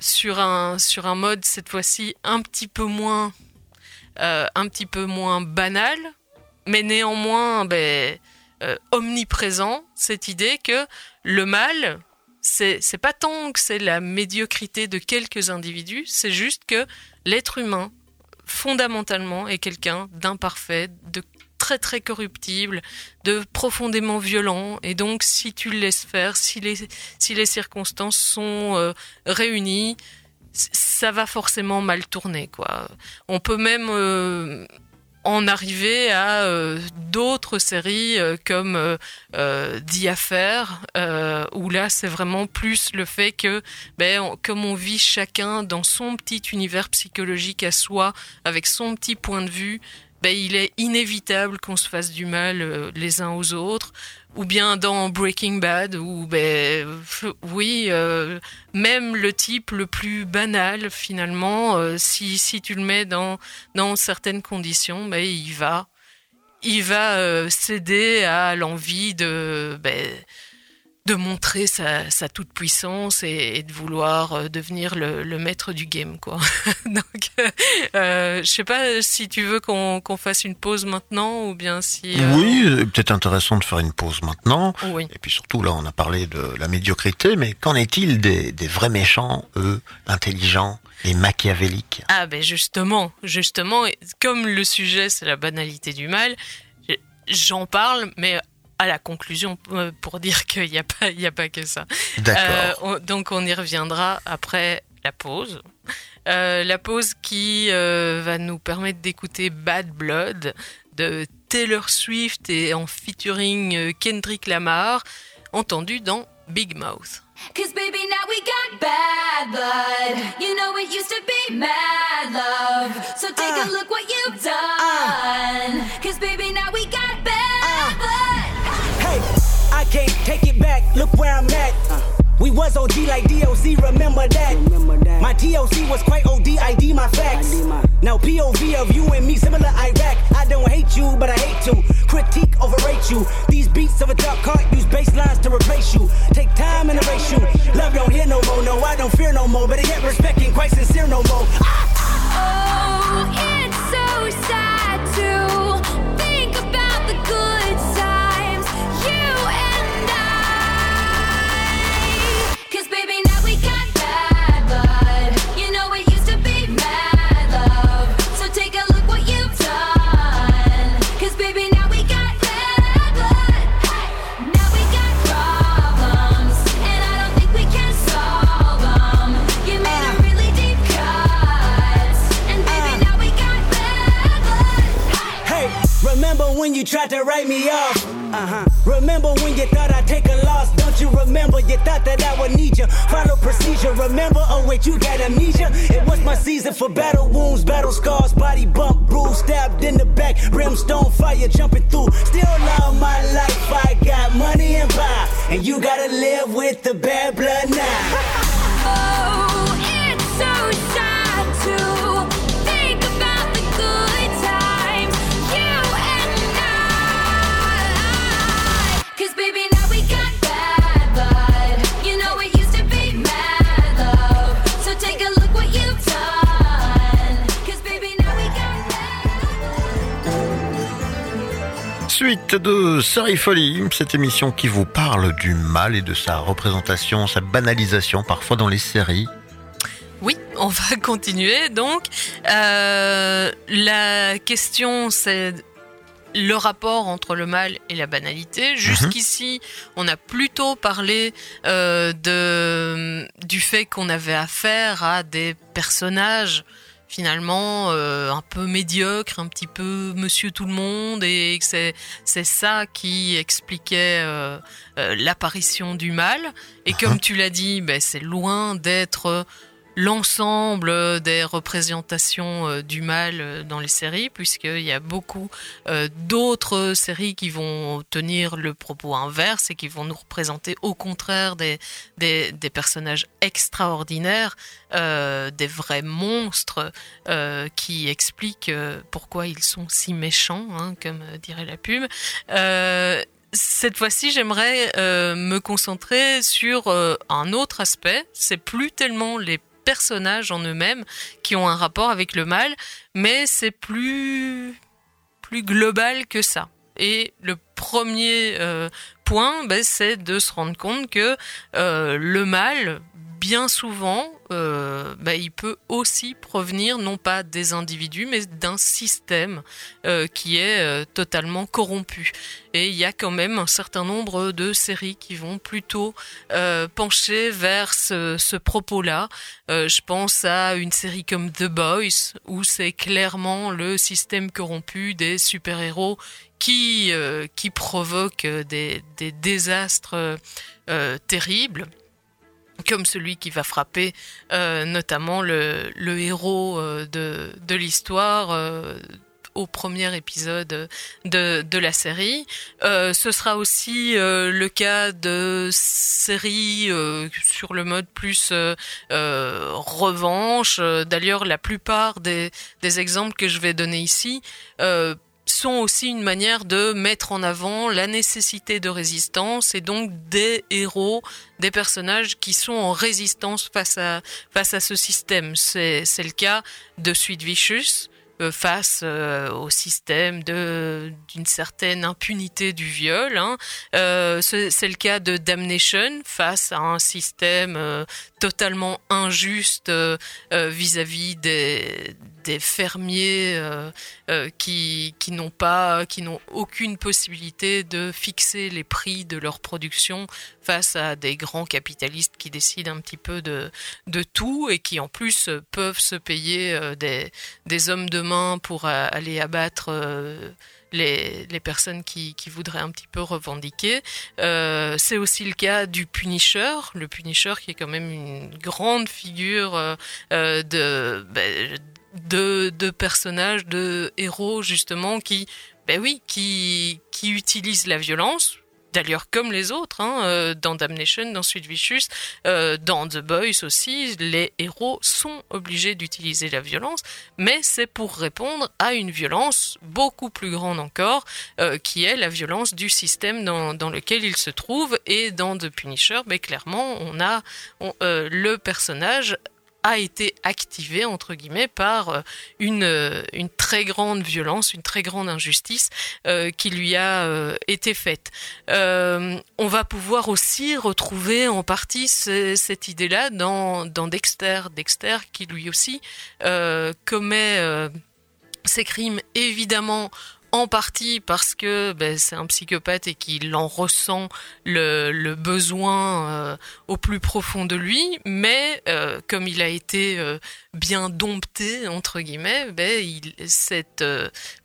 sur un sur un mode cette fois-ci un petit peu moins un petit peu moins banal, mais néanmoins ben, omniprésent cette idée que le mal c'est pas tant que c'est la médiocrité de quelques individus, c'est juste que l'être humain fondamentalement est quelqu'un d'imparfait, de très très corruptible, de profondément violent et donc si tu le laisses faire, si les si les circonstances sont euh, réunies, ça va forcément mal tourner quoi. On peut même euh, en arriver à euh, d'autres séries euh, comme euh, euh, The où là c'est vraiment plus le fait que, ben, comme on vit chacun dans son petit univers psychologique à soi, avec son petit point de vue, ben, il est inévitable qu'on se fasse du mal euh, les uns aux autres. Ou bien dans Breaking Bad, où ben oui, euh, même le type le plus banal finalement, euh, si si tu le mets dans dans certaines conditions, ben il va il va céder à l'envie de ben, de montrer sa, sa toute puissance et, et de vouloir euh, devenir le, le maître du game quoi. Donc euh, euh, je sais pas si tu veux qu'on fasse une pause maintenant ou bien si euh, Oui, peut-être intéressant de faire une pause maintenant. Oui. Et puis surtout, là, on a parlé de la médiocrité, mais qu'en est-il des, des vrais méchants, eux, intelligents et machiavéliques? Ah ben justement, justement, comme le sujet c'est la banalité du mal, j'en parle, mais à la conclusion euh, pour dire qu'il n'y a pas, il y a pas que ça. D'accord. Euh, on- donc on y reviendra après la pause. Euh, la pause qui euh, va nous permettre d'écouter Bad Blood de Taylor Swift et en featuring euh, Kendrick Lamar, entendu dans Big Mouth. Cause baby, now we got bad blood. You know it used to be mad love. So take a look what you've done. Cause baby, now we got bad blood. Hey, I can't take it back. Look where I'm at. We was OG like DOC, remember that. My TOC was quite OD, ID my facts. Now POV of you and me, similar Iraq. I don't hate you, but I hate to critique, overrate you. These beats of a dark cart use bass lines to replace you. Take time and erase you. Love don't hear no more, no, I don't fear no more. But yet respect ain't quite sincere no more. Ah, ah, Oh, it's Remember when you thought I'd take a loss? Don't you remember? You thought that I would need you. Follow procedure. Remember? Oh wait, you got amnesia. It was my season for battle wounds, battle scars, body bump, bruise, stabbed in the back, brimstone fire jumping through. Still love my life. I got money and power, and you gotta live with the bad blood now. Suite de Série Folie, cette émission qui vous parle du mal et de sa représentation, sa banalisation parfois dans les séries. Oui, on va continuer. Donc, euh, la question, c'est le rapport entre le mal et la banalité. Jusqu'ici, on a plutôt parlé euh, de, du fait qu'on avait affaire à des personnages finalement euh, un peu médiocres, un petit peu Monsieur Tout le Monde, et que c'est c'est ça qui expliquait euh, euh, l'apparition du mal. Et comme tu l'as dit, ben, c'est loin d'être l'ensemble des représentations euh, du mal euh, dans les séries, puisqu'il y a beaucoup euh, d'autres séries qui vont tenir le propos inverse et qui vont nous représenter au contraire des, des, personnages extraordinaires, des vrais monstres qui expliquent pourquoi ils sont si méchants, hein, comme dirait la pub. Cette fois-ci, j'aimerais me concentrer sur un autre aspect. C'est plus tellement les personnages en eux-mêmes qui ont un rapport avec le mal, mais c'est plus global que ça. Et le premier euh, point, ben, c'est de se rendre compte que euh, le mal, bien souvent, euh, ben, il peut aussi provenir non pas des individus, mais d'un système euh, qui est euh, totalement corrompu. Et il y a quand même un certain nombre de séries qui vont plutôt pencher vers ce, propos-là. Je pense à une série comme The Boys, où c'est clairement le système corrompu des super-héros qui, qui provoque des, désastres terribles comme celui qui va frapper euh, notamment le, héros euh, de, l'histoire euh, au premier épisode de, la série. Ce sera aussi le cas de séries sur le mode plus revanche. D'ailleurs, la plupart des, exemples que je vais donner ici sont aussi une manière de mettre en avant la nécessité de résistance et donc des héros, des personnages qui sont en résistance face à, face à ce système. C'est le cas de Sweet Vicious euh, face euh, au système d'une certaine impunité du viol. Hein. Euh, c'est le cas de Damnation face à un système totalement injuste euh, euh, vis-à-vis des, des fermiers euh, qui, qui n'ont pas, qui n'ont aucune possibilité de fixer les prix de leur production face à des grands capitalistes qui décident un petit peu de, de tout et qui en plus peuvent se payer des, des hommes de main pour aller abattre les, les personnes qui, qui voudraient un petit peu revendiquer. Euh, c'est aussi le cas du Punisher, le Punisher qui est quand même une grande figure euh, euh, de, ben, de, de personnages, de héros justement qui, ben oui, qui, qui utilisent la violence D'ailleurs, comme les autres, hein, euh, dans Damnation, dans Sweet Vicious, euh, dans The Boys aussi, les héros sont obligés d'utiliser la violence, mais c'est pour répondre à une violence beaucoup plus grande encore, euh, qui est la violence du système dans, lequel ils se trouvent. Et dans The Punisher, ben, clairement, on a le personnage a été activé entre guillemets par euh, une, euh, une très grande violence, une très grande injustice euh, qui lui a été faite. On va pouvoir aussi retrouver en partie ce- cette idée-là dans, dans Dexter, Dexter qui lui aussi commet ces crimes évidemment en partie parce que ben, c'est un psychopathe et qu'il en ressent le, besoin euh, au plus profond de lui, mais euh, comme il a été euh, bien dompté entre guillemets, ben, cette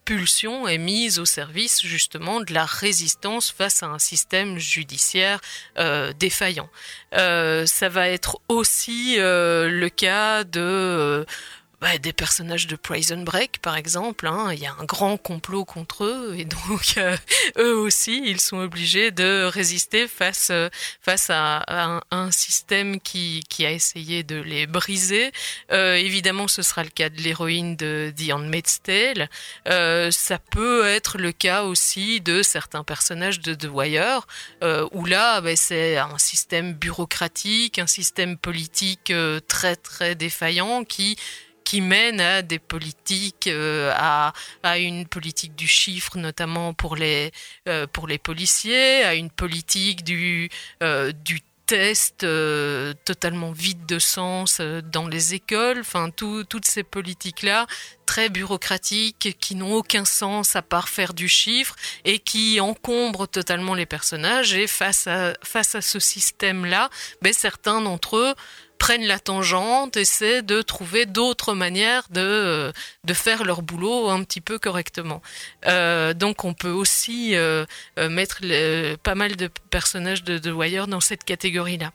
pulsion est mise au service justement de la résistance face à un système judiciaire défaillant. Ça va être aussi le cas de bah, des personnages de Prison Break, par exemple. hein. Il y a un grand complot contre eux et donc euh, eux aussi, ils sont obligés de résister face euh, face à, un, système qui qui a essayé de les briser. Euh, évidemment, ce sera le cas de l'héroïne de The Handmaid's Tale. Euh, ça peut être le cas aussi de certains personnages de The Wire, où là, ben, c'est un système bureaucratique, un système politique très très défaillant qui qui mène à des politiques, euh, à, à une politique du chiffre notamment pour les euh, pour les policiers, à une politique du euh, du test totalement vide de sens dans les écoles, enfin tout- toutes ces politiques là très bureaucratiques qui n'ont aucun sens à part faire du chiffre et qui encombrent totalement les personnages. Et face à face à ce système là, ben certains d'entre eux prennent la tangente, essaient de trouver d'autres manières de, euh, de faire leur boulot un petit peu correctement. Euh, donc on peut aussi euh, mettre pas mal de personnages de The Wire dans cette catégorie-là.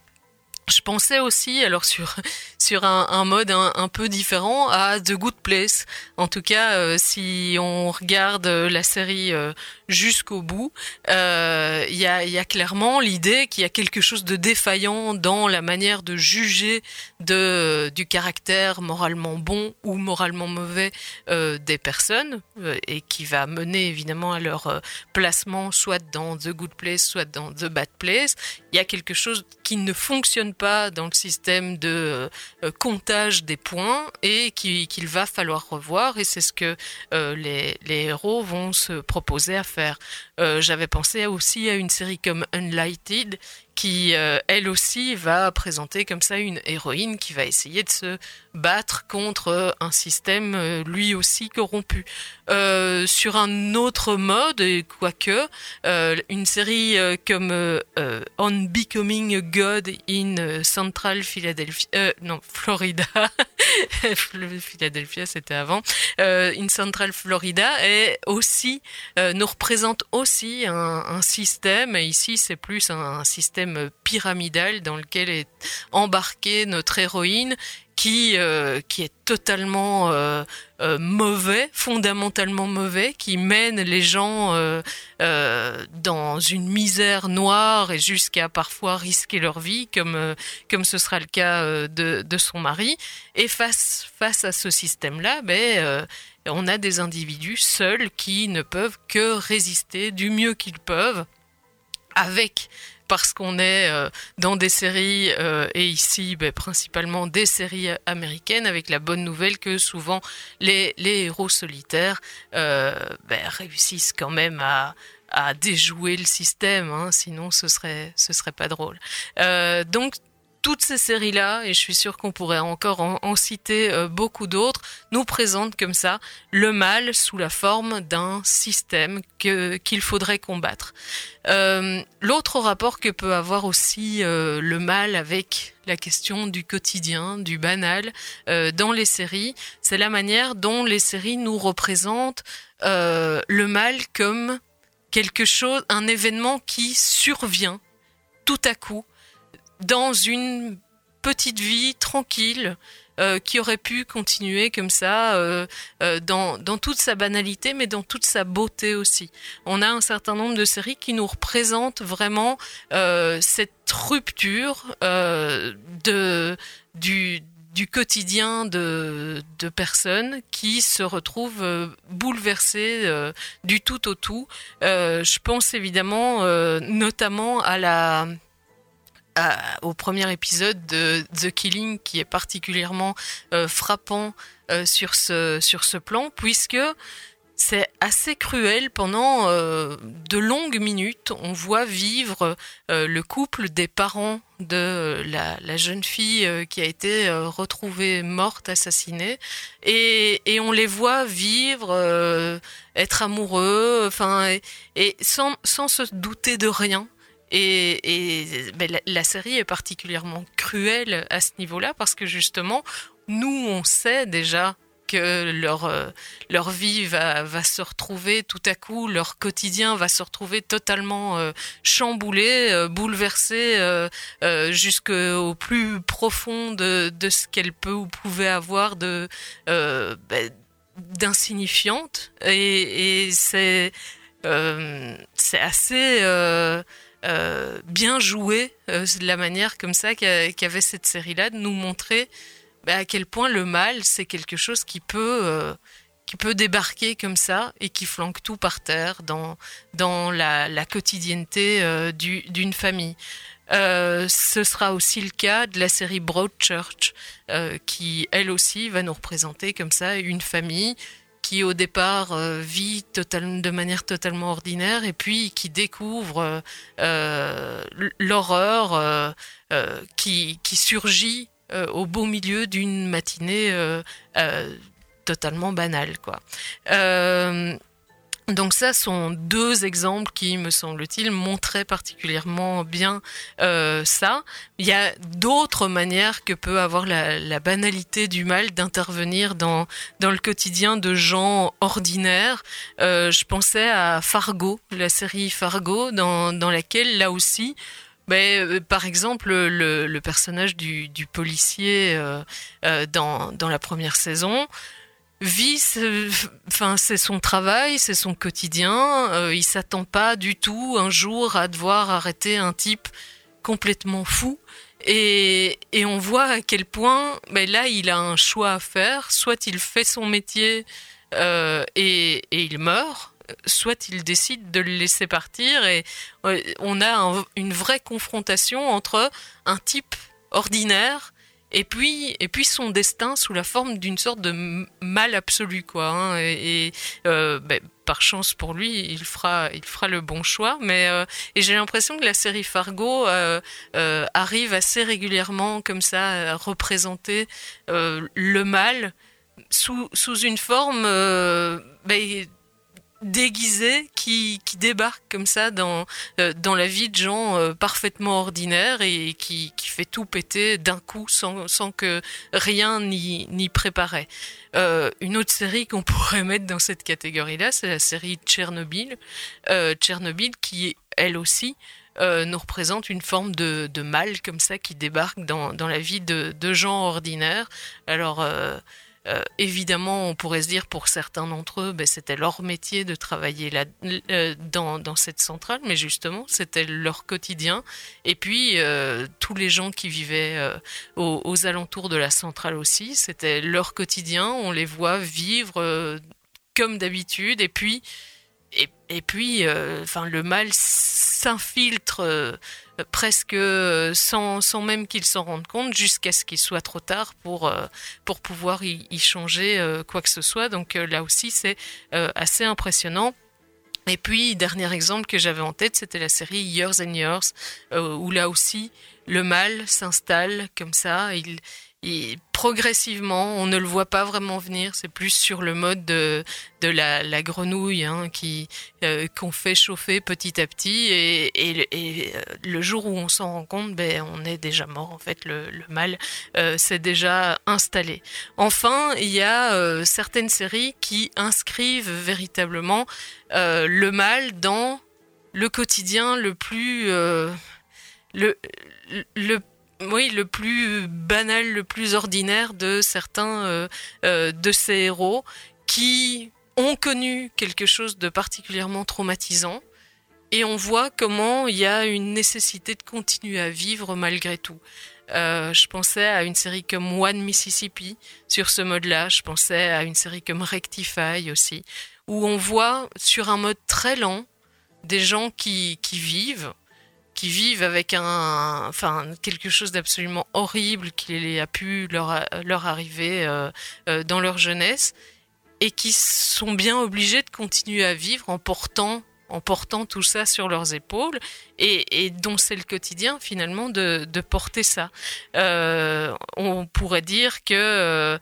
Je pensais aussi, alors sur sur un, mode un, peu différent, à The Good Place. En tout cas, euh, si on regarde euh, la série euh, jusqu'au bout, il y, a, clairement l'idée qu'il y a quelque chose de défaillant dans la manière de juger du caractère moralement bon ou moralement mauvais des personnes et qui va mener évidemment à leur placement soit dans The Good Place, soit dans The Bad Place. Il y a quelque chose qui ne fonctionne pas dans le système de euh, comptage des points et qui- qu'il va falloir revoir et c'est ce que euh, les, les héros vont se proposer à faire. Euh, J'avais pensé aussi à une série comme Unlighted qui, euh, elle aussi, va présenter comme ça une héroïne qui va essayer de se battre contre un système euh, lui aussi corrompu. Euh, sur un autre mode, quoique, euh, une série comme On Becoming a God in Central Philadelphia, non, Florida, Philadelphia c'était avant, in Central Florida, est aussi, nous représente aussi un, système, et ici c'est plus un système pyramidal dans lequel est embarquée notre héroïne qui euh, qui est totalement euh, euh, mauvais, fondamentalement mauvais, qui mène les gens dans une misère noire et jusqu'à parfois risquer leur vie, comme comme ce sera le cas de de son mari. Et face face à ce système-là, ben on a des individus seuls qui ne peuvent que résister du mieux qu'ils peuvent avec parce qu'on est euh, dans des séries euh, et ici ben, principalement des séries américaines avec la bonne nouvelle que souvent les, héros solitaires euh, ben, réussissent quand même à, déjouer le système hein, sinon ce serait serait pas drôle. Donc toutes ces séries-là, et je suis sûre qu'on pourrait encore en, citer euh, beaucoup d'autres, nous présentent comme ça le mal sous la forme d'un système que qu'il faudrait combattre. Euh, L'autre rapport que peut avoir aussi euh, le mal avec la question du quotidien, du banal dans les séries, c'est la manière dont les séries nous représentent le mal comme quelque chose, un événement qui survient tout à coup dans une petite vie tranquille euh, qui aurait pu continuer comme ça euh, euh, dans, dans toute sa banalité, mais dans toute sa beauté aussi. On a un certain nombre de séries qui nous représentent vraiment euh, cette rupture euh, de du du quotidien de, de personnes qui se retrouvent euh, bouleversées euh, du tout au tout. Euh, je pense évidemment notamment à la au premier épisode de The Killing qui est particulièrement euh, frappant euh, sur ce sur ce plan puisque c'est assez cruel pendant euh, de longues minutes. On voit vivre le couple des parents de la, jeune fille qui a été retrouvée morte, assassinée, et, et on les voit vivre, être amoureux, enfin, et, et sans, sans se douter de rien. Et, ben, la, série est particulièrement cruelle à ce niveau-là parce que justement, nous, on sait déjà que leur, euh, leur vie va, va se retrouver tout à coup, leur quotidien va se retrouver totalement euh, chamboulé, euh, bouleversé euh, jusqu'au plus profond de, de ce qu'elle peut ou pouvait avoir de ben, d'insignifiante. Et, et c'est c'est assez euh, bien joué euh, la manière comme ça qu'a- qu'avait cette série-là de nous montrer bah, à quel point le mal c'est quelque chose qui peut euh, qui peut débarquer comme ça et qui flanque tout par terre dans dans la, la quotidienneté euh, du- d'une famille. Ce sera aussi le cas de la série Broadchurch, qui elle aussi va nous représenter comme ça une famille qui au départ euh, vit total- de manière totalement ordinaire et puis qui découvre euh, euh, l'horreur qui, qui surgit au beau milieu d'une matinée totalement banale. Quoi. Donc ça sont deux exemples qui, me semble-t-il, montraient particulièrement bien euh, ça. Il y a d'autres manières que peut avoir la, banalité du mal d'intervenir dans, dans le quotidien de gens ordinaires. Euh, je pensais à Fargo, la série Fargo, dans, dans laquelle, là aussi, ben, euh, par exemple, le, personnage du, policier dans, dans la première saison vit, enfin c'est son travail, c'est son quotidien. Euh, il s'attend pas du tout un jour à devoir arrêter un type complètement fou. Et, et on voit à quel point, ben là, il a un choix à faire. Soit il fait son métier euh, et, et il meurt, soit il décide de le laisser partir. Et euh, on a un- une vraie confrontation entre un type ordinaire et puis et puis son destin sous la forme d'une sorte de mal absolu quoi hein. et, euh, ben, par chance pour lui il fera il fera le bon choix mais euh, et j'ai l'impression que la série Fargo euh, arrive assez régulièrement comme ça à représenter le mal sous sous une forme euh, ben, déguisé qui, qui débarque comme ça dans, euh, dans la vie de gens euh, parfaitement ordinaires et qui, qui fait tout péter d'un coup sans, sans que rien n'y préparait. Euh, une autre série qu'on pourrait mettre dans cette catégorie-là, c'est la série Tchernobyl. Tchernobyl qui, elle aussi, nous représente une forme de, de mal comme ça qui débarque dans, dans la vie de, de gens ordinaires. Alors... euh, évidemment, on pourrait se dire pour certains d'entre eux, ben, c'était leur métier de travailler là, euh, dans, cette centrale, mais justement, c'était leur quotidien. Et puis, euh, tous les gens qui vivaient aux, aux alentours de la centrale aussi, c'était leur quotidien. On les voit vivre comme d'habitude. Et puis, et, puis, euh, enfin, le mal s'infiltre euh, presque euh, sans, sans même qu'ils s'en rendent compte, jusqu'à ce qu'il soit trop tard pour pour pouvoir y, changer quoi que ce soit. Donc là aussi, c'est assez impressionnant. Et puis, dernier exemple que j'avais en tête, c'était la série Years and Years, où là aussi, le mal s'installe comme ça. Progressivement, on ne le voit pas vraiment venir. C'est plus sur le mode de, la, grenouille hein, qui euh, qu'on fait chauffer petit à petit. Et, euh, le jour où on s'en rend compte, ben, on est déjà mort. En fait, le, mal euh, s'est déjà installé. Enfin, il y a euh, certaines séries qui inscrivent véritablement le mal dans le quotidien le plus le oui, le plus banal, le plus ordinaire de certains euh, euh, de ces héros qui ont connu quelque chose de particulièrement traumatisant. Et on voit comment il y a une nécessité de continuer à vivre malgré tout. Euh, je pensais à une série comme One Mississippi sur ce mode-là. Je pensais à une série comme Rectify aussi, où on voit sur un mode très lent des gens qui, qui vivent, qui vivent avec un, enfin, quelque chose d'absolument horrible qui a pu leur, leur arriver euh, euh, dans leur jeunesse et qui sont bien obligés de continuer à vivre en portant en portant tout ça sur leurs épaules et, dont c'est le quotidien finalement de, porter ça. Euh, on pourrait dire que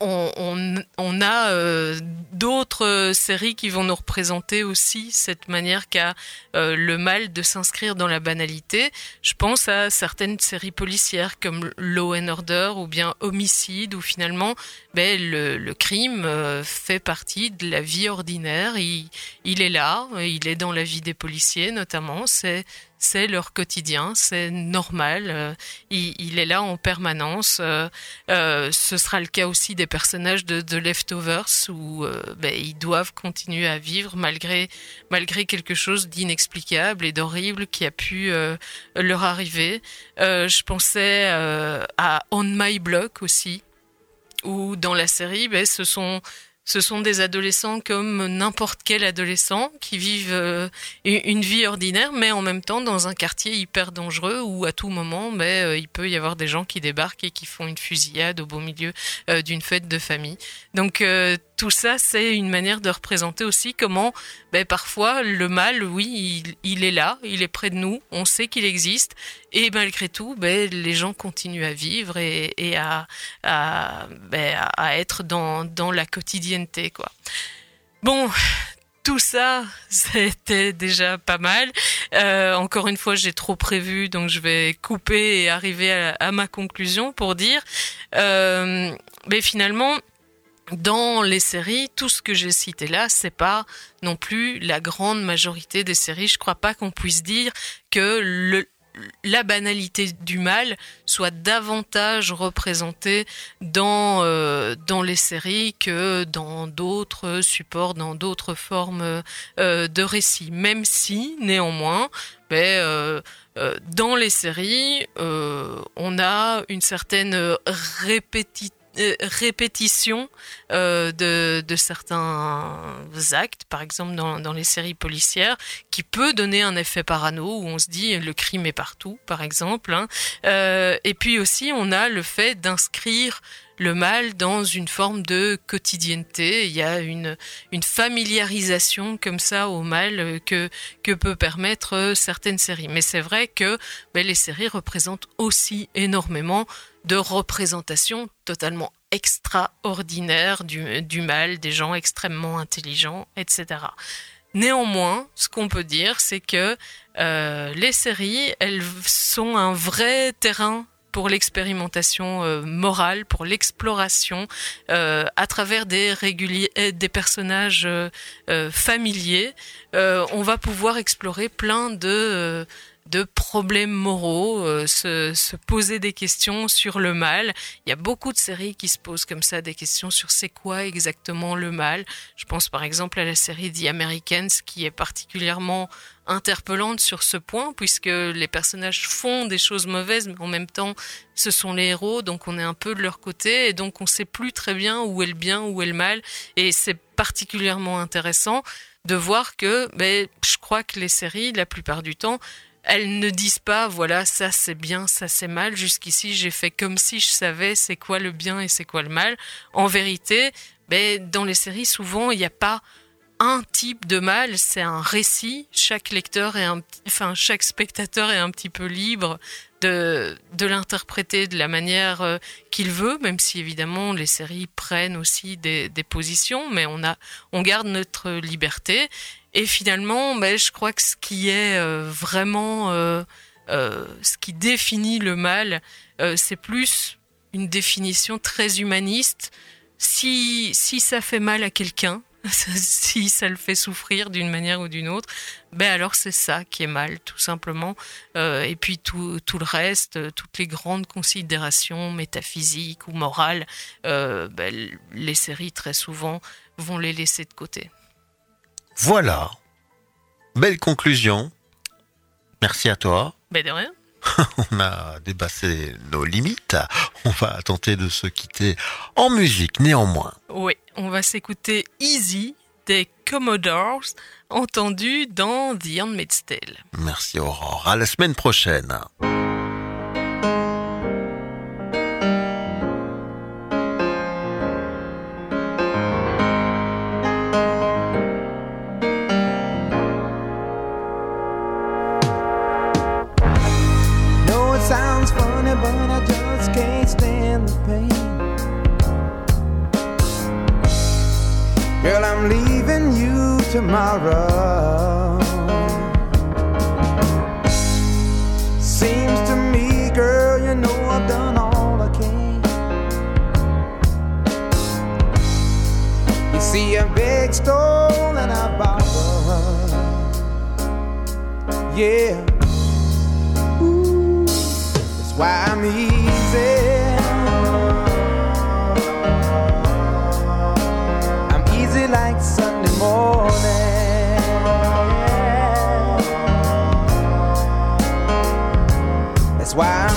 on, a euh, d'autres séries qui vont nous représenter aussi cette manière qu'a euh, le mal de s'inscrire dans la banalité. Je pense à certaines séries policières comme Law and Order ou bien Homicide où finalement ben, le, crime euh, fait partie de la vie ordinaire. Il, il est là, il est dans la vie des policiers notamment. C'est leur quotidien, c'est normal. euh, il, est là en permanence. euh, euh, ce sera le cas aussi des personnages de, Leftovers où ben, ils doivent continuer à vivre malgré malgré quelque chose d'inexplicable et d'horrible qui a pu leur arriver. Je pensais à On My Block aussi, où dans la série, ben, ce sont ce sont des adolescents comme n'importe quel adolescent qui vivent euh, une vie ordinaire, mais en même temps dans un quartier hyper dangereux où à tout moment, ben, euh, il peut y avoir des gens qui débarquent et qui font une fusillade au beau milieu euh, d'une fête de famille. Donc tout ça, c'est une manière de représenter aussi comment ben, parfois le mal, oui, il, est là, il est près de nous, on sait qu'il existe, et malgré tout, ben, les gens continuent à vivre et, ben, à- à être dans, dans la quotidienneté. Quoi. Bon, tout ça, c'était déjà pas mal. Euh, encore une fois, j'ai trop prévu, donc je vais couper et arriver à, ma conclusion pour dire, euh, mais finalement, dans les séries, tout ce que j'ai cité là, c'est pas non plus la grande majorité des séries. Je crois pas qu'on puisse dire que la banalité du mal soit davantage représentée dans euh, dans les séries que dans d'autres supports, dans d'autres formes euh, de récits. Même si, néanmoins, ben, euh, dans les séries, on a une certaine répéti- euh, répétition euh, de, certains actes, par exemple dans, les séries policières, qui peut donner un effet parano où on se dit le crime est partout, par exemple. hein. Euh, et puis aussi, on a le fait d'inscrire le mal dans une forme de quotidienneté. Il y a une, familiarisation comme ça au mal euh, que, que peut permettre euh, certaines séries. Mais c'est vrai que ben, les séries représentent aussi énormément de représentations totalement extraordinaires du, du mal, des gens extrêmement intelligents, etc. Néanmoins, ce qu'on peut dire, c'est que euh, les séries, elles sont un vrai terrain pour l'expérimentation euh, morale, pour l'exploration euh, à travers des réguliers, des personnages euh, euh, familiers. On va pouvoir explorer plein de de problèmes moraux, euh, se, se poser des questions sur le mal. Il y a beaucoup de séries qui se posent comme ça des questions sur c'est quoi exactement le mal. Je pense par exemple à la série The Americans qui est particulièrement interpellante sur ce point puisque les personnages font des choses mauvaises mais en même temps ce sont les héros donc on est un peu de leur côté et donc on sait plus très bien où est le bien où est le mal et c'est particulièrement intéressant de voir que ben, je crois que les séries la plupart du temps elles ne disent pas voilà ça c'est bien ça c'est mal jusqu'ici j'ai fait comme si je savais c'est quoi le bien et c'est quoi le mal en vérité ben, dans les séries souvent il n'y a pas un type de mal, c'est un récit. Chaque lecteur est enfin chaque spectateur est un petit peu libre de de l'interpréter de la manière euh, qu'il veut, même si évidemment les séries prennent aussi des, des positions, mais on a on garde notre liberté. Et finalement, ben, je crois que ce qui est euh, vraiment euh, euh, ce qui définit le mal, c'est plus une définition très humaniste. Si ça fait mal à quelqu'un, si ça le fait souffrir d'une manière ou d'une autre, ben alors c'est ça qui est mal, tout simplement. Et puis tout, le reste, toutes les grandes considérations métaphysiques ou morales, ben, les séries très souvent vont les laisser de côté. Voilà. Belle conclusion. Merci à toi. Ben de rien. On a dépassé nos limites. On va tenter de se quitter en musique néanmoins. Oui, on va s'écouter Easy des Commodores, entendu dans The Handmaid's Tale. Merci Aurore. À la semaine prochaine. Girl, I'm leaving you tomorrow. Seems to me, girl, you know I've done all I can. You see, I beg, stole, and I borrowed. Yeah. Ooh, That's why I'm easy. Why